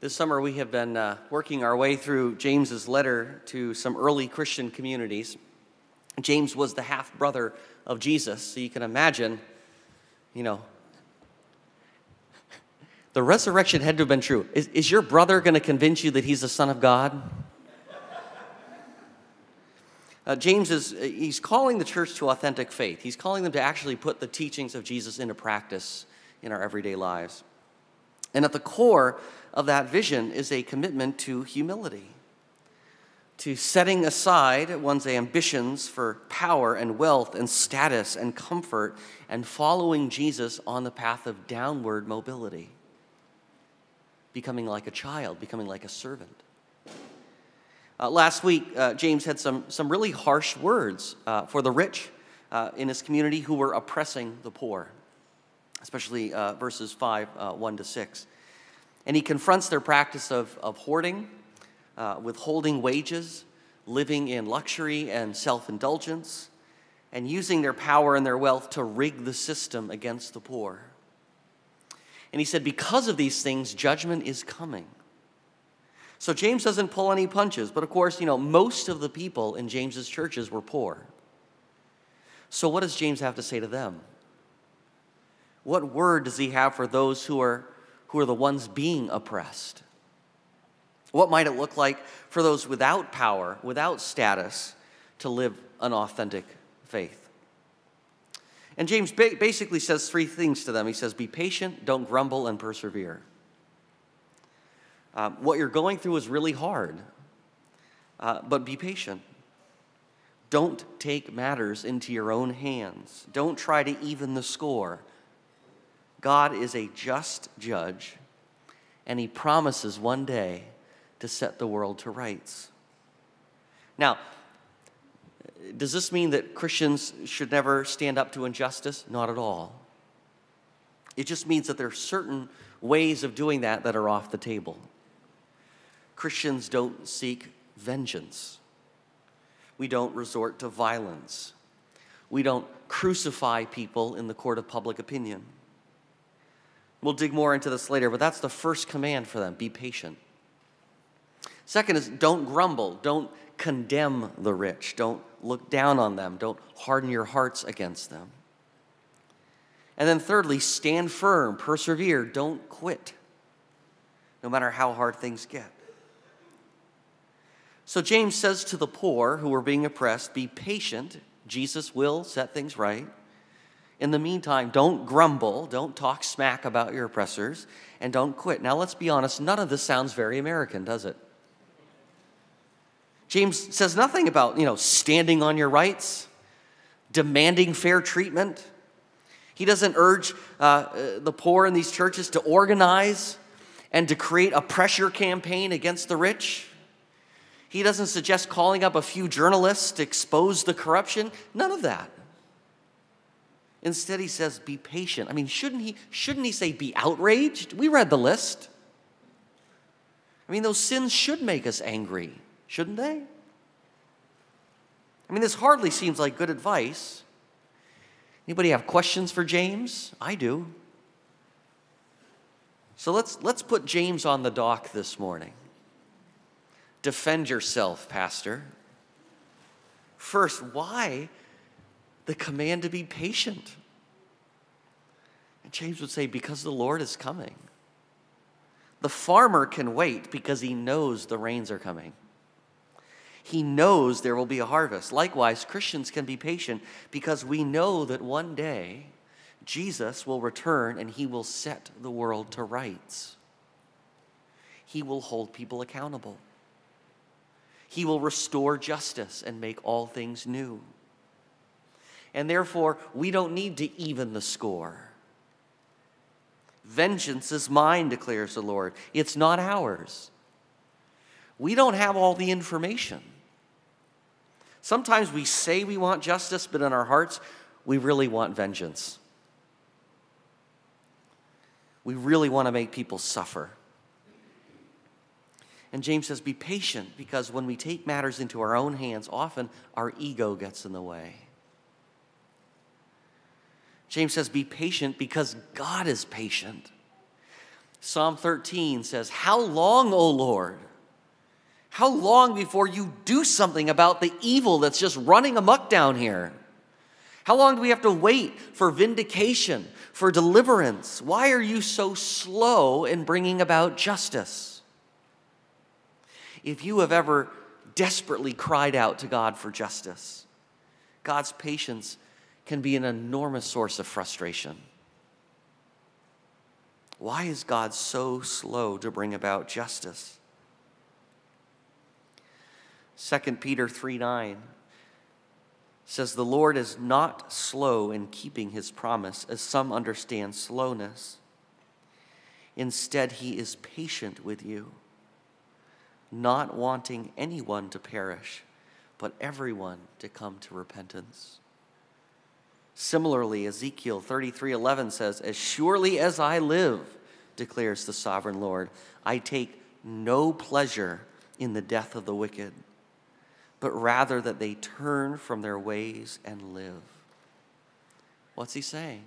This summer, we have been uh, working our way through James's letter to some early Christian communities. James was the half brother of Jesus, so you can imagine, you know, the resurrection had to have been true. Is, is your brother going to convince you that he's the Son of God? Uh, James is he's calling the church to authentic faith. He's calling them to actually put the teachings of Jesus into practice in our everyday lives. And at the core of that vision is a commitment to humility, to setting aside one's ambitions for power and wealth and status and comfort and following Jesus on the path of downward mobility, becoming like a child, becoming like a servant. Uh, last week, uh, James had some, some really harsh words uh, for the rich uh, in his community who were oppressing the poor, especially uh, verses 5, uh, 1 to 6. And he confronts their practice of, of hoarding, uh, withholding wages, living in luxury and self indulgence, and using their power and their wealth to rig the system against the poor. And he said, because of these things, judgment is coming. So James doesn't pull any punches, but of course, you know, most of the people in James's churches were poor. So what does James have to say to them? What word does he have for those who are who are the ones being oppressed? What might it look like for those without power, without status, to live an authentic faith? And James basically says three things to them. He says, Be patient, don't grumble, and persevere. Um, what you're going through is really hard, uh, but be patient. Don't take matters into your own hands. Don't try to even the score. God is a just judge, and he promises one day to set the world to rights. Now, does this mean that Christians should never stand up to injustice? Not at all. It just means that there are certain ways of doing that that are off the table. Christians don't seek vengeance. We don't resort to violence. We don't crucify people in the court of public opinion. We'll dig more into this later, but that's the first command for them be patient. Second is don't grumble, don't condemn the rich, don't look down on them, don't harden your hearts against them. And then thirdly, stand firm, persevere, don't quit, no matter how hard things get. So James says to the poor who are being oppressed, be patient. Jesus will set things right. In the meantime, don't grumble, don't talk smack about your oppressors, and don't quit. Now, let's be honest, none of this sounds very American, does it? James says nothing about, you know, standing on your rights, demanding fair treatment. He doesn't urge uh, uh the poor in these churches to organize and to create a pressure campaign against the rich. He doesn't suggest calling up a few journalists to expose the corruption. None of that. Instead, he says, be patient. I mean, shouldn't he, shouldn't he say, be outraged? We read the list. I mean, those sins should make us angry, shouldn't they? I mean, this hardly seems like good advice. Anybody have questions for James? I do. So let's, let's put James on the dock this morning. Defend yourself, Pastor. First, why the command to be patient. And James would say, because the Lord is coming. The farmer can wait because he knows the rains are coming. He knows there will be a harvest. Likewise, Christians can be patient because we know that one day Jesus will return and he will set the world to rights. He will hold people accountable. He will restore justice and make all things new and therefore we don't need to even the score. Vengeance is mine, declares the Lord. It's not ours. We don't have all the information. Sometimes we say we want justice, but in our hearts, we really want vengeance. We really want to make people suffer. And James says, Be patient because when we take matters into our own hands, often our ego gets in the way. James says, Be patient because God is patient. Psalm 13 says, How long, O Lord? How long before you do something about the evil that's just running amuck down here? How long do we have to wait for vindication, for deliverance? Why are you so slow in bringing about justice? If you have ever desperately cried out to God for justice, God's patience can be an enormous source of frustration. Why is God so slow to bring about justice? 2 Peter 3 9 says, The Lord is not slow in keeping his promise, as some understand slowness. Instead, he is patient with you, not wanting anyone to perish, but everyone to come to repentance. Similarly, Ezekiel 33:11 says, "As surely as I live," declares the sovereign Lord, "I take no pleasure in the death of the wicked, but rather that they turn from their ways and live." What's he saying?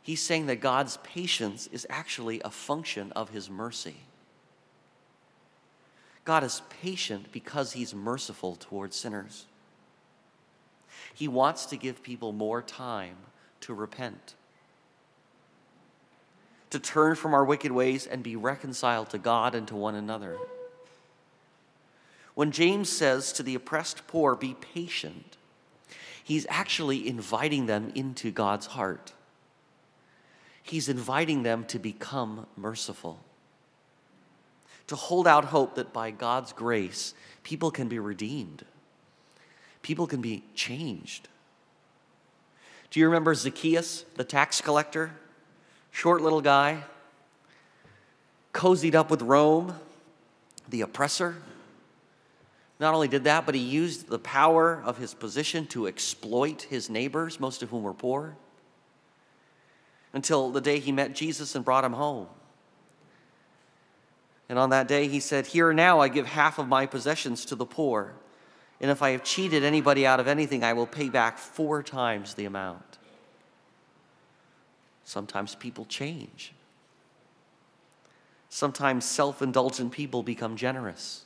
He's saying that God's patience is actually a function of his mercy. God is patient because he's merciful towards sinners. He wants to give people more time to repent, to turn from our wicked ways and be reconciled to God and to one another. When James says to the oppressed poor, be patient, he's actually inviting them into God's heart. He's inviting them to become merciful, to hold out hope that by God's grace, people can be redeemed people can be changed. Do you remember Zacchaeus, the tax collector? Short little guy, cozied up with Rome, the oppressor. Not only did that, but he used the power of his position to exploit his neighbors, most of whom were poor, until the day he met Jesus and brought him home. And on that day, he said, Here now I give half of my possessions to the poor. And if I have cheated anybody out of anything, I will pay back four times the amount. Sometimes people change. Sometimes self indulgent people become generous.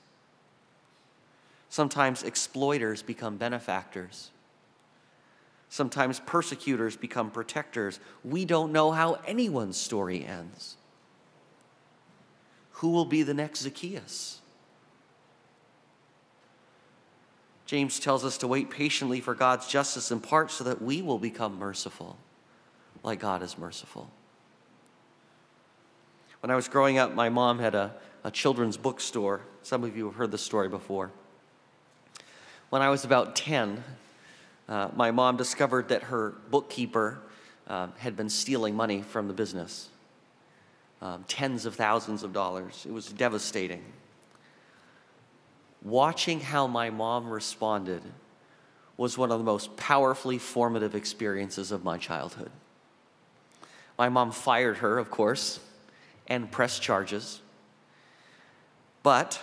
Sometimes exploiters become benefactors. Sometimes persecutors become protectors. We don't know how anyone's story ends. Who will be the next Zacchaeus? James tells us to wait patiently for God's justice in part so that we will become merciful like God is merciful. When I was growing up, my mom had a, a children's bookstore. Some of you have heard this story before. When I was about 10, uh, my mom discovered that her bookkeeper uh, had been stealing money from the business um, tens of thousands of dollars. It was devastating watching how my mom responded was one of the most powerfully formative experiences of my childhood. My mom fired her, of course, and pressed charges, but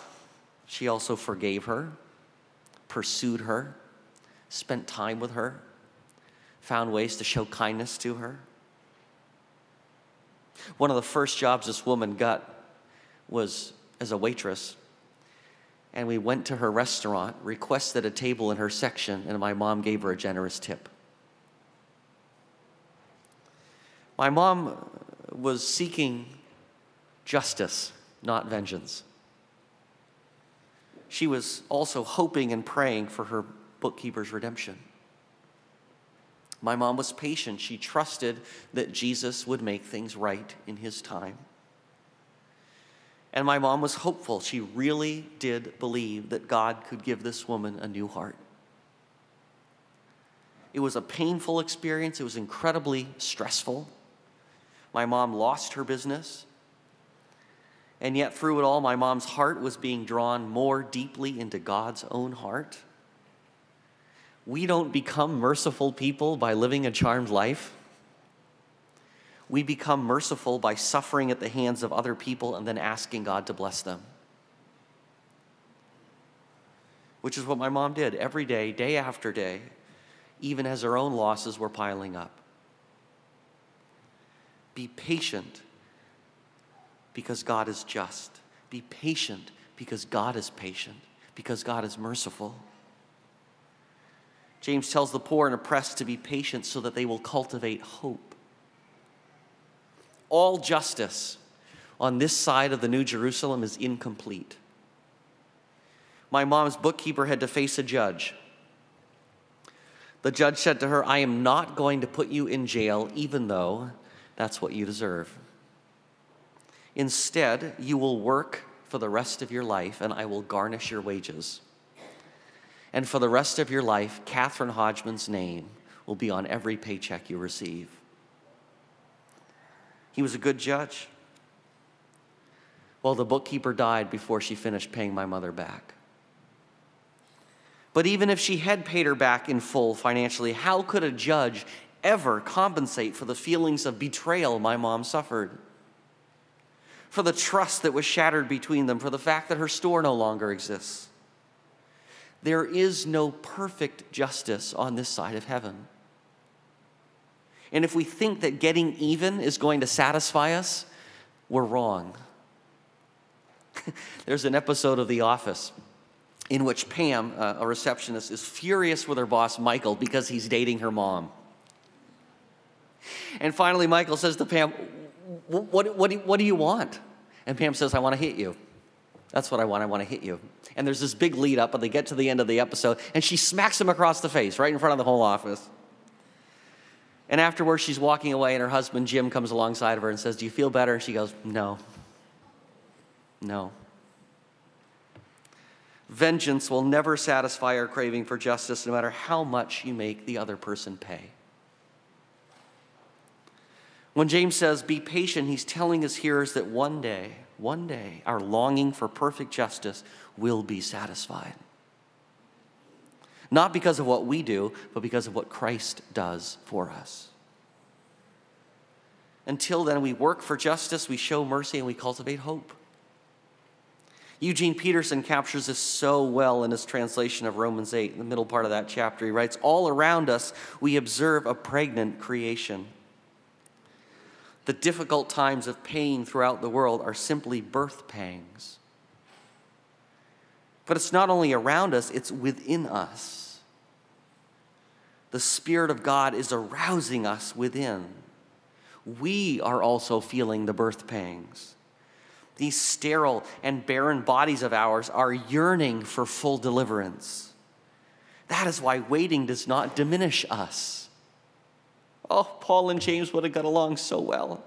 she also forgave her, pursued her, spent time with her, found ways to show kindness to her. One of the first jobs this woman got was as a waitress and we went to her restaurant, requested a table in her section, and my mom gave her a generous tip. My mom was seeking justice, not vengeance. She was also hoping and praying for her bookkeeper's redemption. My mom was patient. She trusted that Jesus would make things right in his time. And my mom was hopeful. She really did believe that God could give this woman a new heart. It was a painful experience, it was incredibly stressful. My mom lost her business. And yet, through it all, my mom's heart was being drawn more deeply into God's own heart. We don't become merciful people by living a charmed life we become merciful by suffering at the hands of other people and then asking God to bless them. Which is what my mom did every day, day after day, even as her own losses were piling up. Be patient because God is just. Be patient because God is patient, because God is merciful. James tells the poor and oppressed to be patient so that they will cultivate hope. All justice on this side of the New Jerusalem is incomplete. My mom's bookkeeper had to face a judge. The judge said to her, I am not going to put you in jail, even though that's what you deserve. Instead, you will work for the rest of your life, and I will garnish your wages. And for the rest of your life, Catherine Hodgman's name will be on every paycheck you receive. He was a good judge. Well, the bookkeeper died before she finished paying my mother back. But even if she had paid her back in full financially, how could a judge ever compensate for the feelings of betrayal my mom suffered? For the trust that was shattered between them, for the fact that her store no longer exists. There is no perfect justice on this side of heaven. And if we think that getting even is going to satisfy us, we're wrong. There's an episode of The Office in which Pam, uh, a receptionist, is furious with her boss, Michael, because he's dating her mom. And finally, Michael says to Pam, What, what, what do you want? And Pam says, I want to hit you. That's what I want. I want to hit you. And there's this big lead up, and they get to the end of the episode, and she smacks him across the face right in front of the whole office. And afterwards, she's walking away, and her husband, Jim, comes alongside of her and says, Do you feel better? And she goes, No. No. Vengeance will never satisfy our craving for justice, no matter how much you make the other person pay. When James says, Be patient, he's telling his hearers that one day, one day, our longing for perfect justice will be satisfied. Not because of what we do, but because of what Christ does for us. Until then, we work for justice, we show mercy, and we cultivate hope. Eugene Peterson captures this so well in his translation of Romans 8, in the middle part of that chapter. He writes, All around us, we observe a pregnant creation. The difficult times of pain throughout the world are simply birth pangs. But it's not only around us, it's within us. The Spirit of God is arousing us within. We are also feeling the birth pangs. These sterile and barren bodies of ours are yearning for full deliverance. That is why waiting does not diminish us. Oh, Paul and James would have got along so well.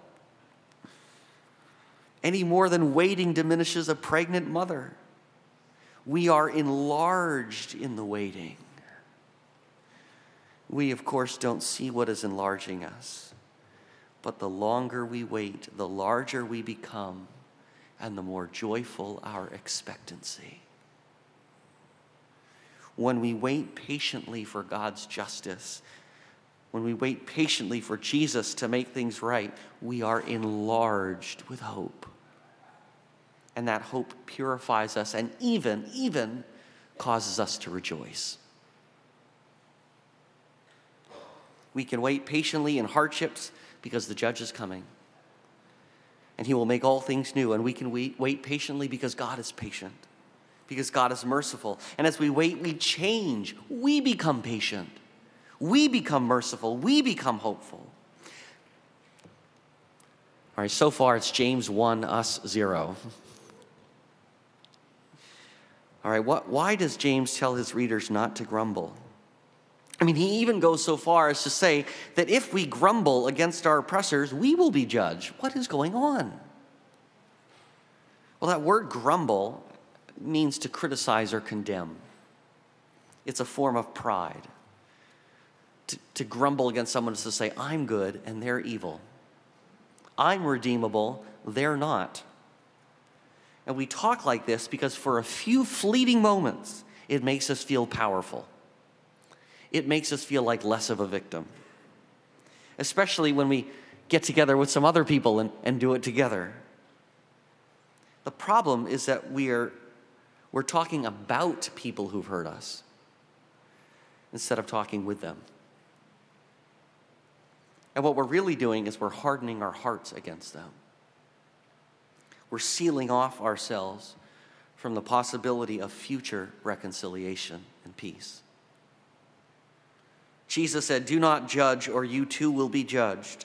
Any more than waiting diminishes a pregnant mother. We are enlarged in the waiting. We, of course, don't see what is enlarging us. But the longer we wait, the larger we become, and the more joyful our expectancy. When we wait patiently for God's justice, when we wait patiently for Jesus to make things right, we are enlarged with hope. And that hope purifies us and even, even causes us to rejoice. We can wait patiently in hardships because the judge is coming. And he will make all things new. And we can wait, wait patiently because God is patient, because God is merciful. And as we wait, we change. We become patient. We become merciful. We become hopeful. All right, so far it's James 1, us 0. All right, what, why does James tell his readers not to grumble? I mean, he even goes so far as to say that if we grumble against our oppressors, we will be judged. What is going on? Well, that word grumble means to criticize or condemn, it's a form of pride to, to grumble against someone is to say, I'm good and they're evil. I'm redeemable, they're not. And we talk like this because for a few fleeting moments, it makes us feel powerful. It makes us feel like less of a victim. Especially when we get together with some other people and, and do it together. The problem is that we are, we're talking about people who've hurt us instead of talking with them. And what we're really doing is we're hardening our hearts against them. We're sealing off ourselves from the possibility of future reconciliation and peace. Jesus said, Do not judge, or you too will be judged.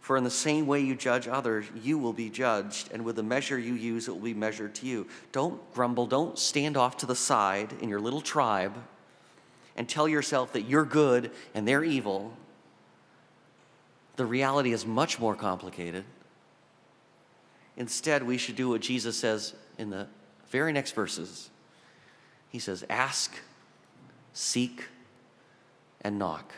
For in the same way you judge others, you will be judged, and with the measure you use, it will be measured to you. Don't grumble, don't stand off to the side in your little tribe and tell yourself that you're good and they're evil. The reality is much more complicated. Instead, we should do what Jesus says in the very next verses. He says, Ask, seek, and knock.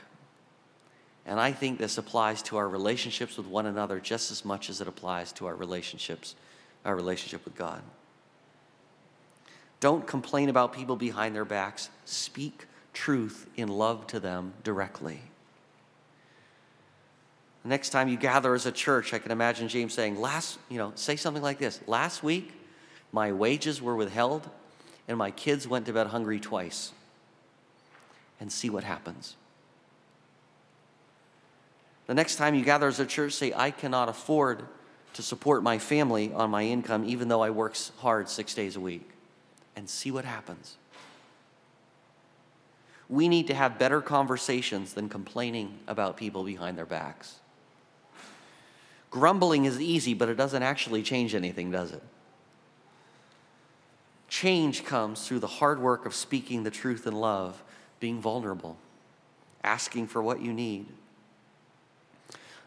And I think this applies to our relationships with one another just as much as it applies to our relationships, our relationship with God. Don't complain about people behind their backs. Speak truth in love to them directly. The next time you gather as a church, I can imagine James saying, last, you know, say something like this. Last week, my wages were withheld and my kids went to bed hungry twice. And see what happens. The next time you gather as a church, say, I cannot afford to support my family on my income, even though I work hard six days a week, and see what happens. We need to have better conversations than complaining about people behind their backs. Grumbling is easy, but it doesn't actually change anything, does it? Change comes through the hard work of speaking the truth in love, being vulnerable, asking for what you need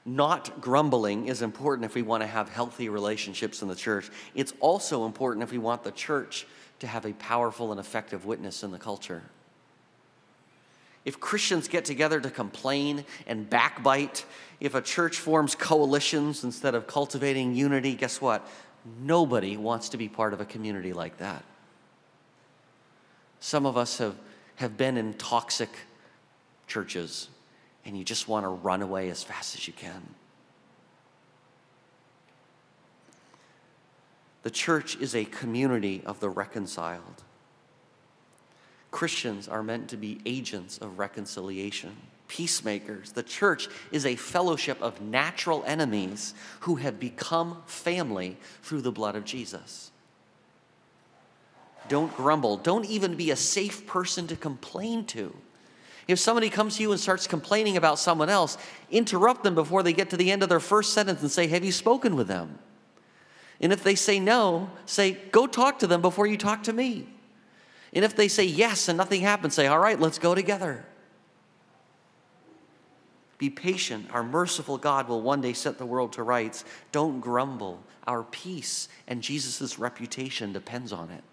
not grumbling is important if we want to have healthy relationships in the church. It's also important if we want the church to have a powerful and effective witness in the culture. If Christians get together to complain and backbite, if a church forms coalitions instead of cultivating unity, guess what? Nobody wants to be part of a community like that. Some of us have, have been in toxic churches and you just want to run away as fast as you can. The church is a community of the reconciled. Christians are meant to be agents of reconciliation, peacemakers. The church is a fellowship of natural enemies who have become family through the blood of Jesus. Don't grumble. Don't even be a safe person to complain to. If somebody comes to you and starts complaining about someone else, interrupt them before they get to the end of their first sentence and say, Have you spoken with them? And if they say no, say, Go talk to them before you talk to me. And if they say yes and nothing happens, say, All right, let's go together. Be patient. Our merciful God will one day set the world to rights. Don't grumble. Our peace and Jesus' reputation depends on it.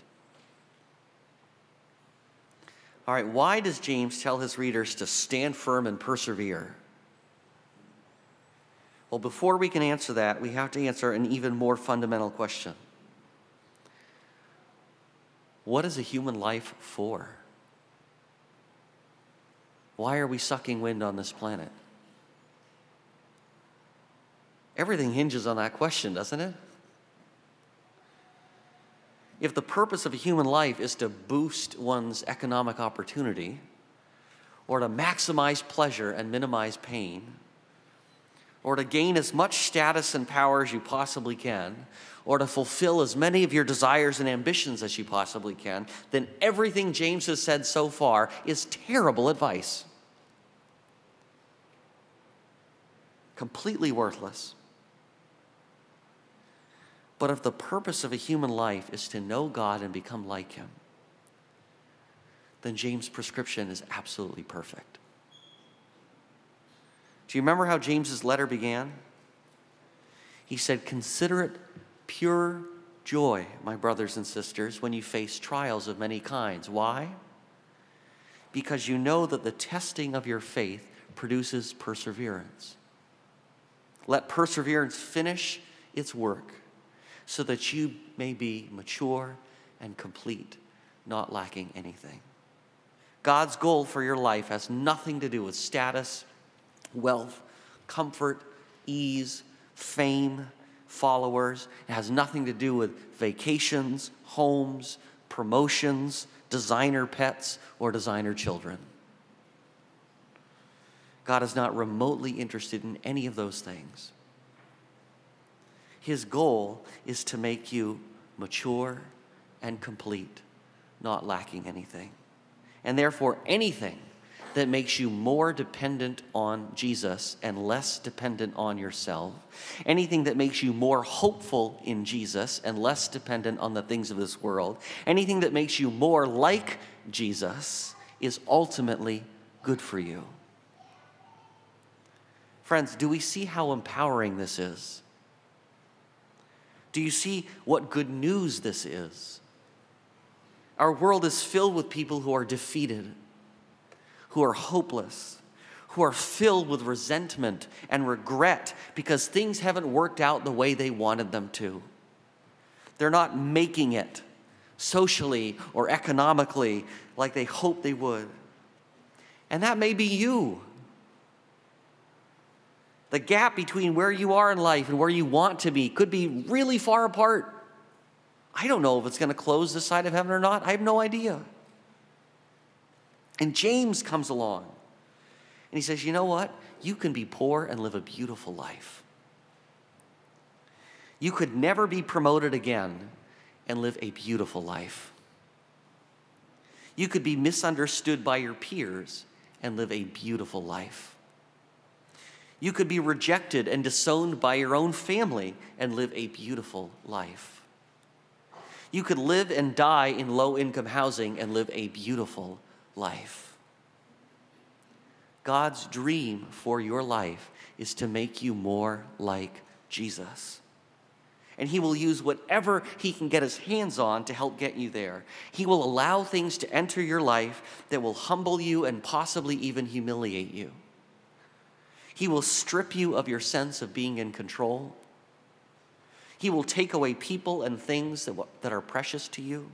All right, why does James tell his readers to stand firm and persevere? Well, before we can answer that, we have to answer an even more fundamental question What is a human life for? Why are we sucking wind on this planet? Everything hinges on that question, doesn't it? if the purpose of a human life is to boost one's economic opportunity, or to maximize pleasure and minimize pain, or to gain as much status and power as you possibly can, or to fulfill as many of your desires and ambitions as you possibly can, then everything James has said so far is terrible advice. Completely worthless. But if the purpose of a human life is to know God and become like Him, then James' prescription is absolutely perfect. Do you remember how James's letter began? He said, Consider it pure joy, my brothers and sisters, when you face trials of many kinds. Why? Because you know that the testing of your faith produces perseverance. Let perseverance finish its work so that you may be mature and complete, not lacking anything. God's goal for your life has nothing to do with status, wealth, comfort, ease, fame, followers. It has nothing to do with vacations, homes, promotions, designer pets, or designer children. God is not remotely interested in any of those things. His goal is to make you mature and complete, not lacking anything. And therefore, anything that makes you more dependent on Jesus and less dependent on yourself, anything that makes you more hopeful in Jesus and less dependent on the things of this world, anything that makes you more like Jesus is ultimately good for you. Friends, do we see how empowering this is? Do you see what good news this is? Our world is filled with people who are defeated who are hopeless, who are filled with resentment and regret because things haven't worked out the way they wanted them to. They're not making it socially or economically like they hoped they would. And that may be you. The gap between where you are in life and where you want to be could be really far apart. I don't know if it's going to close this side of heaven or not. I have no idea. And James comes along and he says, You know what? You can be poor and live a beautiful life. You could never be promoted again and live a beautiful life. You could be misunderstood by your peers and live a beautiful life. You could be rejected and disowned by your own family and live a beautiful life. You could live and die in low income housing and live a beautiful life. God's dream for your life is to make you more like Jesus. And He will use whatever He can get His hands on to help get you there. He will allow things to enter your life that will humble you and possibly even humiliate you. He will strip you of your sense of being in control. He will take away people and things that, that are precious to you.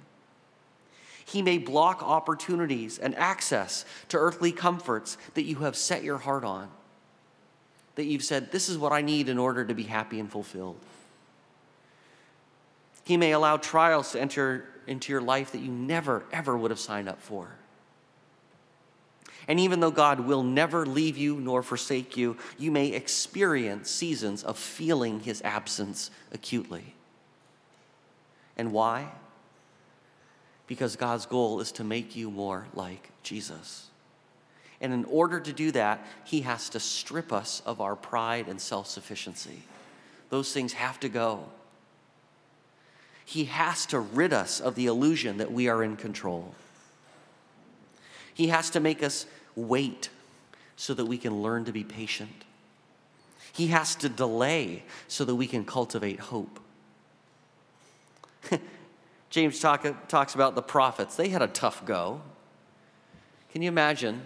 He may block opportunities and access to earthly comforts that you have set your heart on, that you've said, This is what I need in order to be happy and fulfilled. He may allow trials to enter into your life that you never, ever would have signed up for. And even though God will never leave you nor forsake you, you may experience seasons of feeling his absence acutely. And why? because God's goal is to make you more like Jesus. And in order to do that, He has to strip us of our pride and self sufficiency. Those things have to go. He has to rid us of the illusion that we are in control. He has to make us wait so that we can learn to be patient. He has to delay so that we can cultivate hope. James talk, talks about the prophets. They had a tough go. Can you imagine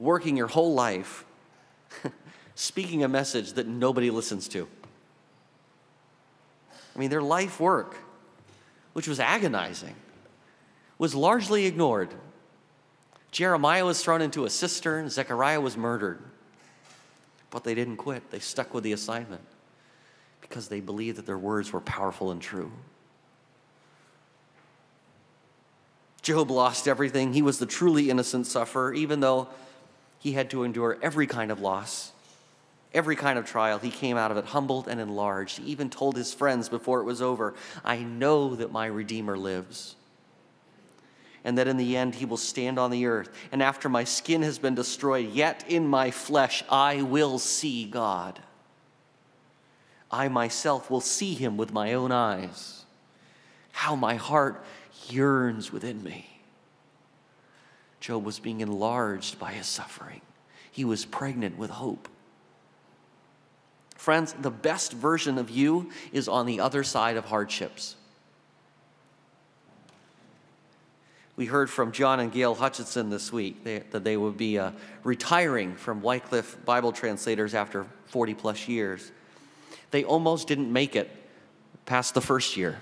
working your whole life speaking a message that nobody listens to? I mean, their life work, which was agonizing, was largely ignored. Jeremiah was thrown into a cistern, Zechariah was murdered. But they didn't quit, they stuck with the assignment because they believed that their words were powerful and true. Job lost everything. He was the truly innocent sufferer, even though he had to endure every kind of loss, every kind of trial. He came out of it humbled and enlarged. He even told his friends before it was over, I know that my Redeemer lives. And that in the end he will stand on the earth. And after my skin has been destroyed, yet in my flesh I will see God. I myself will see him with my own eyes. How my heart yearns within me. Job was being enlarged by his suffering, he was pregnant with hope. Friends, the best version of you is on the other side of hardships. We heard from John and Gail Hutchinson this week that they would be uh, retiring from Wycliffe Bible translators after 40 plus years. They almost didn't make it past the first year.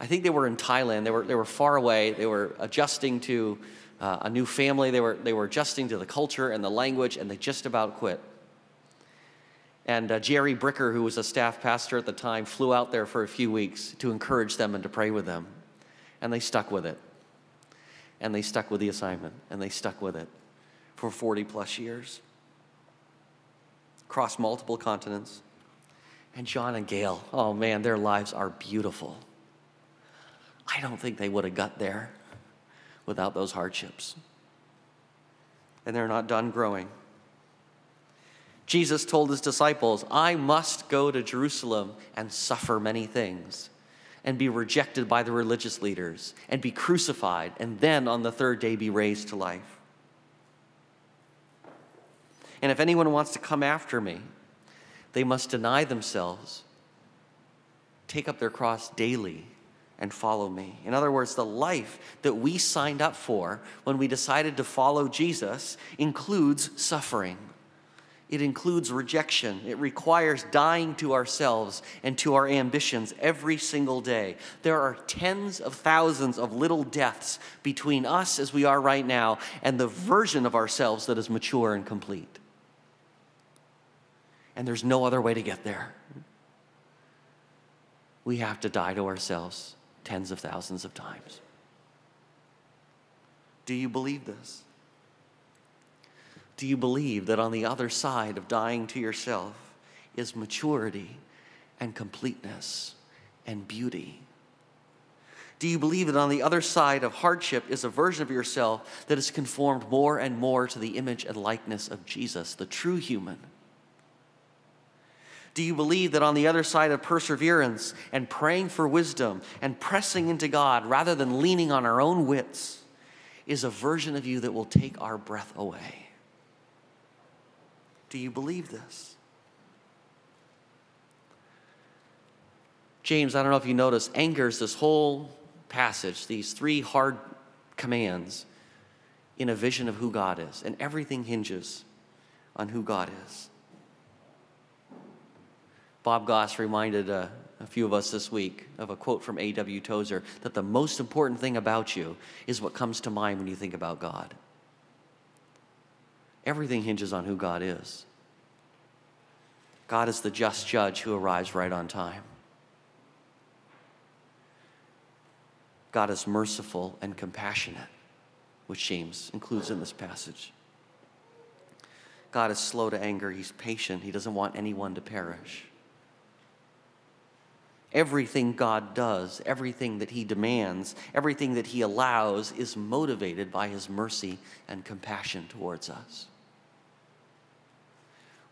I think they were in Thailand. They were, they were far away. They were adjusting to uh, a new family. They were, they were adjusting to the culture and the language, and they just about quit. And uh, Jerry Bricker, who was a staff pastor at the time, flew out there for a few weeks to encourage them and to pray with them. And they stuck with it. And they stuck with the assignment. And they stuck with it for 40 plus years. Across multiple continents. And John and Gail, oh man, their lives are beautiful. I don't think they would have got there without those hardships. And they're not done growing. Jesus told his disciples, I must go to Jerusalem and suffer many things, and be rejected by the religious leaders, and be crucified, and then on the third day be raised to life. And if anyone wants to come after me, they must deny themselves, take up their cross daily, and follow me. In other words, the life that we signed up for when we decided to follow Jesus includes suffering. It includes rejection. It requires dying to ourselves and to our ambitions every single day. There are tens of thousands of little deaths between us as we are right now and the version of ourselves that is mature and complete and there's no other way to get there. We have to die to ourselves tens of thousands of times. Do you believe this? Do you believe that on the other side of dying to yourself is maturity and completeness and beauty? Do you believe that on the other side of hardship is a version of yourself that is conformed more and more to the image and likeness of Jesus, the true human? Do you believe that on the other side of perseverance and praying for wisdom and pressing into God rather than leaning on our own wits is a version of you that will take our breath away? Do you believe this? James, I don't know if you notice, anchors this whole passage, these three hard commands, in a vision of who God is. And everything hinges on who God is. Bob Goss reminded uh, a few of us this week of a quote from A.W. Tozer that the most important thing about you is what comes to mind when you think about God. Everything hinges on who God is. God is the just judge who arrives right on time. God is merciful and compassionate, which James includes in this passage. God is slow to anger, he's patient, he doesn't want anyone to perish. Everything God does, everything that He demands, everything that He allows is motivated by His mercy and compassion towards us.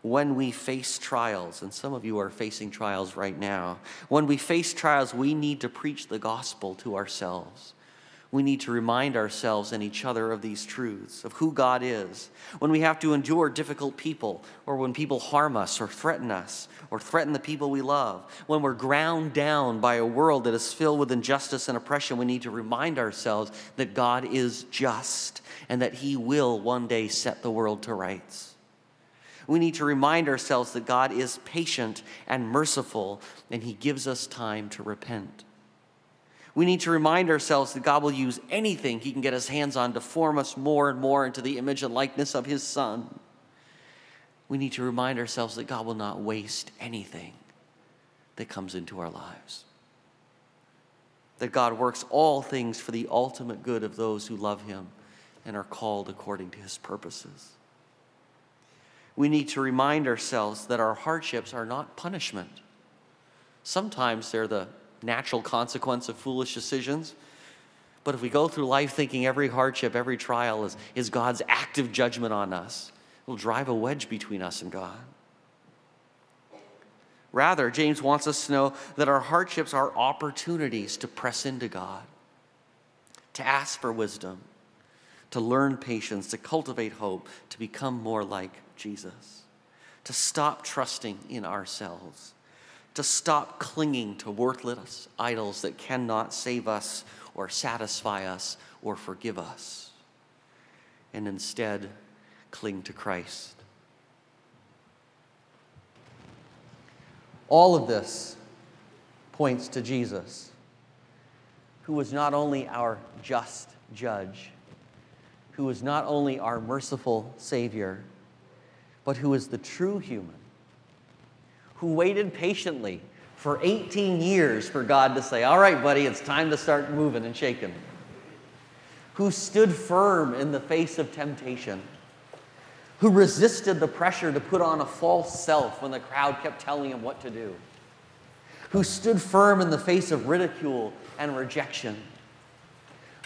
When we face trials, and some of you are facing trials right now, when we face trials, we need to preach the gospel to ourselves we need to remind ourselves and each other of these truths, of who God is. When we have to endure difficult people, or when people harm us or threaten us, or threaten the people we love, when we're ground down by a world that is filled with injustice and oppression, we need to remind ourselves that God is just and that He will one day set the world to rights. We need to remind ourselves that God is patient and merciful, and He gives us time to repent. We need to remind ourselves that God will use anything He can get His hands on to form us more and more into the image and likeness of His Son. We need to remind ourselves that God will not waste anything that comes into our lives. That God works all things for the ultimate good of those who love Him and are called according to His purposes. We need to remind ourselves that our hardships are not punishment. Sometimes they're the natural consequence of foolish decisions. But if we go through life thinking every hardship, every trial is, is God's active judgment on us, it'll drive a wedge between us and God. Rather, James wants us to know that our hardships are opportunities to press into God, to ask for wisdom, to learn patience, to cultivate hope, to become more like Jesus, to stop trusting in ourselves to stop clinging to worthless idols that cannot save us or satisfy us or forgive us, and instead cling to Christ. All of this points to Jesus, who was not only our just judge, who was not only our merciful Savior, but who is the true human who waited patiently for 18 years for God to say, All right, buddy, it's time to start moving and shaking. Who stood firm in the face of temptation. Who resisted the pressure to put on a false self when the crowd kept telling him what to do. who stood firm in the face of ridicule and rejection,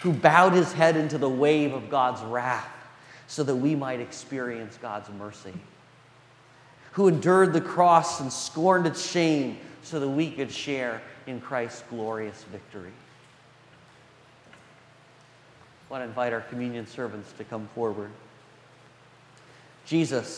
who bowed his head into the wave of God's wrath so that we might experience God's mercy, who endured the cross and scorned its shame so that we could share in Christ's glorious victory. I want to invite our communion servants to come forward. Jesus